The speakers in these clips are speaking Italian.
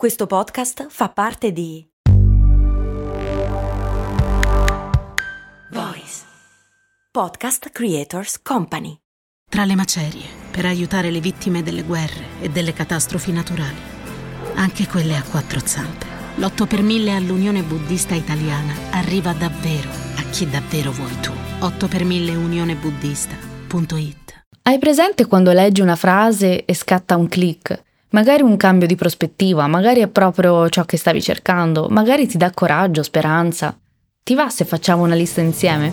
Questo podcast fa parte di Voice Podcast Creators Company. Tra le macerie, per aiutare le vittime delle guerre e delle catastrofi naturali, anche quelle a quattro zampe. L'8 per 1000 all'Unione Buddista Italiana arriva davvero a chi davvero vuoi tu. 8 per 1000 unionebuddista.it Hai presente quando leggi una frase e scatta un click? Magari un cambio di prospettiva, magari è proprio ciò che stavi cercando, magari ti dà coraggio, speranza. Ti va se facciamo una lista insieme?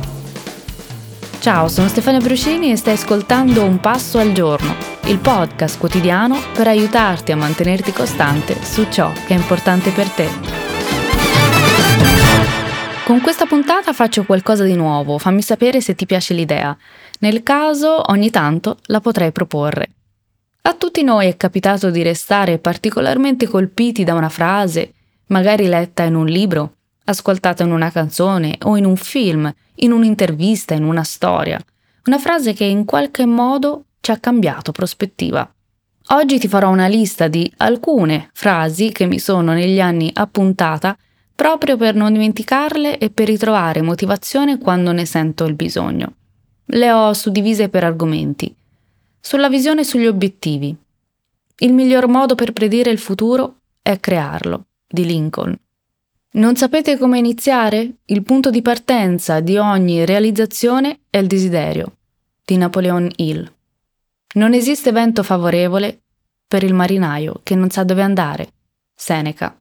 Ciao, sono Stefania Brucini e stai ascoltando Un Passo al Giorno, il podcast quotidiano per aiutarti a mantenerti costante su ciò che è importante per te. Con questa puntata faccio qualcosa di nuovo, fammi sapere se ti piace l'idea. Nel caso, ogni tanto la potrei proporre. A tutti noi è capitato di restare particolarmente colpiti da una frase, magari letta in un libro, ascoltata in una canzone o in un film, in un'intervista, in una storia. Una frase che in qualche modo ci ha cambiato prospettiva. Oggi ti farò una lista di alcune frasi che mi sono negli anni appuntata proprio per non dimenticarle e per ritrovare motivazione quando ne sento il bisogno. Le ho suddivise per argomenti sulla visione e sugli obiettivi. Il miglior modo per predire il futuro è crearlo, di Lincoln. Non sapete come iniziare? Il punto di partenza di ogni realizzazione è il desiderio, di Napoleon Hill. Non esiste vento favorevole per il marinaio che non sa dove andare. Seneca.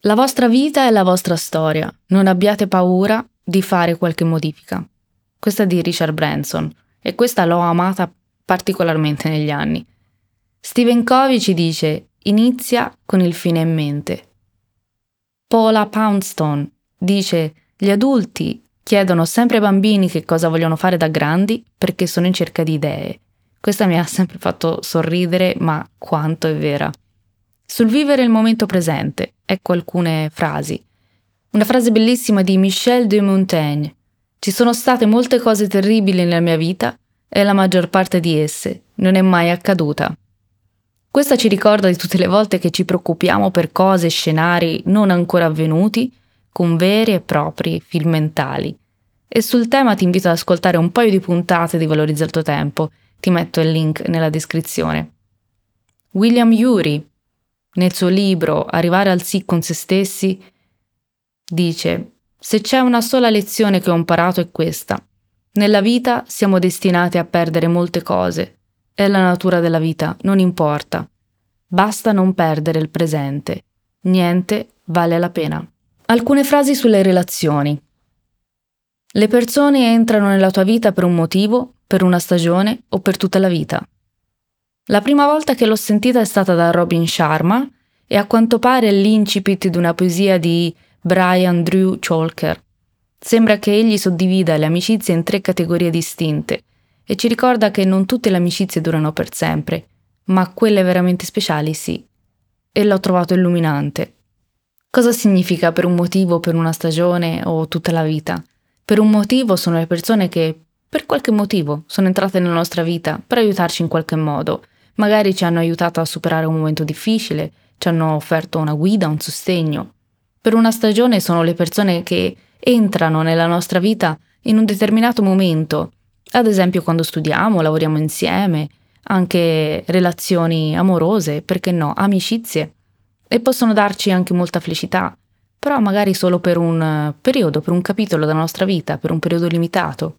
La vostra vita è la vostra storia, non abbiate paura di fare qualche modifica. Questa è di Richard Branson e questa l'ho amata particolarmente negli anni. Stephen Covey ci dice inizia con il fine in mente. Paula Poundstone dice gli adulti chiedono sempre ai bambini che cosa vogliono fare da grandi perché sono in cerca di idee. Questa mi ha sempre fatto sorridere, ma quanto è vera. Sul vivere il momento presente, ecco alcune frasi. Una frase bellissima di Michel de Montaigne. Ci sono state molte cose terribili nella mia vita e la maggior parte di esse non è mai accaduta. Questa ci ricorda di tutte le volte che ci preoccupiamo per cose e scenari non ancora avvenuti con veri e propri film mentali. E sul tema ti invito ad ascoltare un paio di puntate di Valorizza il tuo tempo, ti metto il link nella descrizione. William Ury, nel suo libro Arrivare al sì con se stessi, dice: Se c'è una sola lezione che ho imparato è questa. Nella vita siamo destinati a perdere molte cose. È la natura della vita, non importa. Basta non perdere il presente. Niente vale la pena. Alcune frasi sulle relazioni. Le persone entrano nella tua vita per un motivo, per una stagione o per tutta la vita. La prima volta che l'ho sentita è stata da Robin Sharma e a quanto pare l'incipit di una poesia di Brian Drew Chalker. Sembra che egli suddivida le amicizie in tre categorie distinte e ci ricorda che non tutte le amicizie durano per sempre, ma quelle veramente speciali sì. E l'ho trovato illuminante. Cosa significa per un motivo, per una stagione o tutta la vita? Per un motivo sono le persone che, per qualche motivo, sono entrate nella nostra vita per aiutarci in qualche modo. Magari ci hanno aiutato a superare un momento difficile, ci hanno offerto una guida, un sostegno. Per una stagione sono le persone che entrano nella nostra vita in un determinato momento, ad esempio quando studiamo, lavoriamo insieme, anche relazioni amorose, perché no, amicizie, e possono darci anche molta felicità, però magari solo per un periodo, per un capitolo della nostra vita, per un periodo limitato.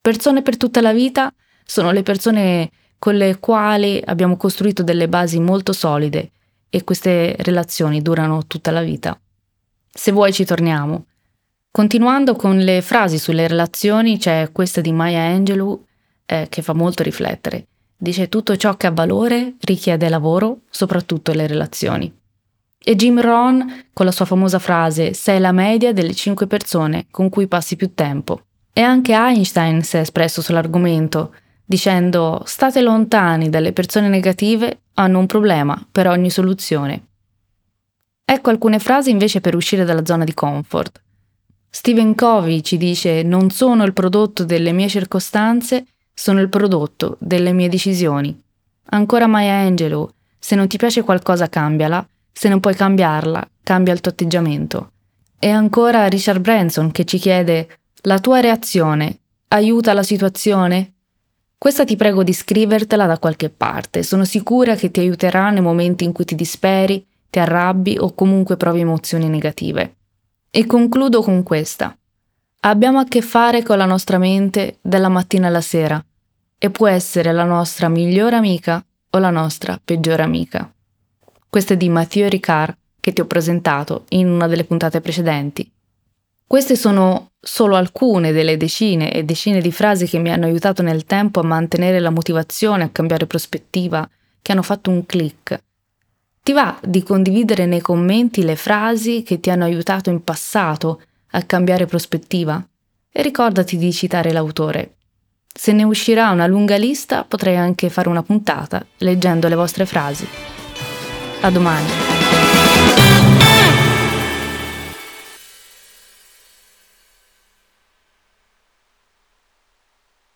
Persone per tutta la vita sono le persone con le quali abbiamo costruito delle basi molto solide e queste relazioni durano tutta la vita. Se vuoi ci torniamo. Continuando con le frasi sulle relazioni, c'è questa di Maya Angelou eh, che fa molto riflettere. Dice tutto ciò che ha valore richiede lavoro, soprattutto le relazioni. E Jim Rohn con la sua famosa frase sei la media delle cinque persone con cui passi più tempo. E anche Einstein si è espresso sull'argomento, dicendo state lontani dalle persone negative, hanno un problema per ogni soluzione. Ecco alcune frasi invece per uscire dalla zona di comfort. Stephen Covey ci dice non sono il prodotto delle mie circostanze, sono il prodotto delle mie decisioni. Ancora Maya Angelou, se non ti piace qualcosa cambiala, Se non puoi cambiarla, cambia il tuo atteggiamento. E ancora Richard Branson che ci chiede la tua reazione aiuta la situazione? Questa ti prego di scrivertela da qualche parte, sono sicura che ti aiuterà nei momenti in cui ti disperi, ti arrabbi o comunque provi emozioni negative. E concludo con questa. Abbiamo a che fare con la nostra mente dalla mattina alla sera e può essere la nostra migliore amica o la nostra peggiore amica. Questo è di Mathieu Ricard che ti ho presentato in una delle puntate precedenti. Queste sono solo alcune delle decine e decine di frasi che mi hanno aiutato nel tempo a mantenere la motivazione, a cambiare prospettiva, che hanno fatto un click. Ti va di condividere nei commenti le frasi che ti hanno aiutato in passato a cambiare prospettiva? E ricordati di citare l'autore. Se ne uscirà una lunga lista, potrei anche fare una puntata leggendo le vostre frasi. A domani!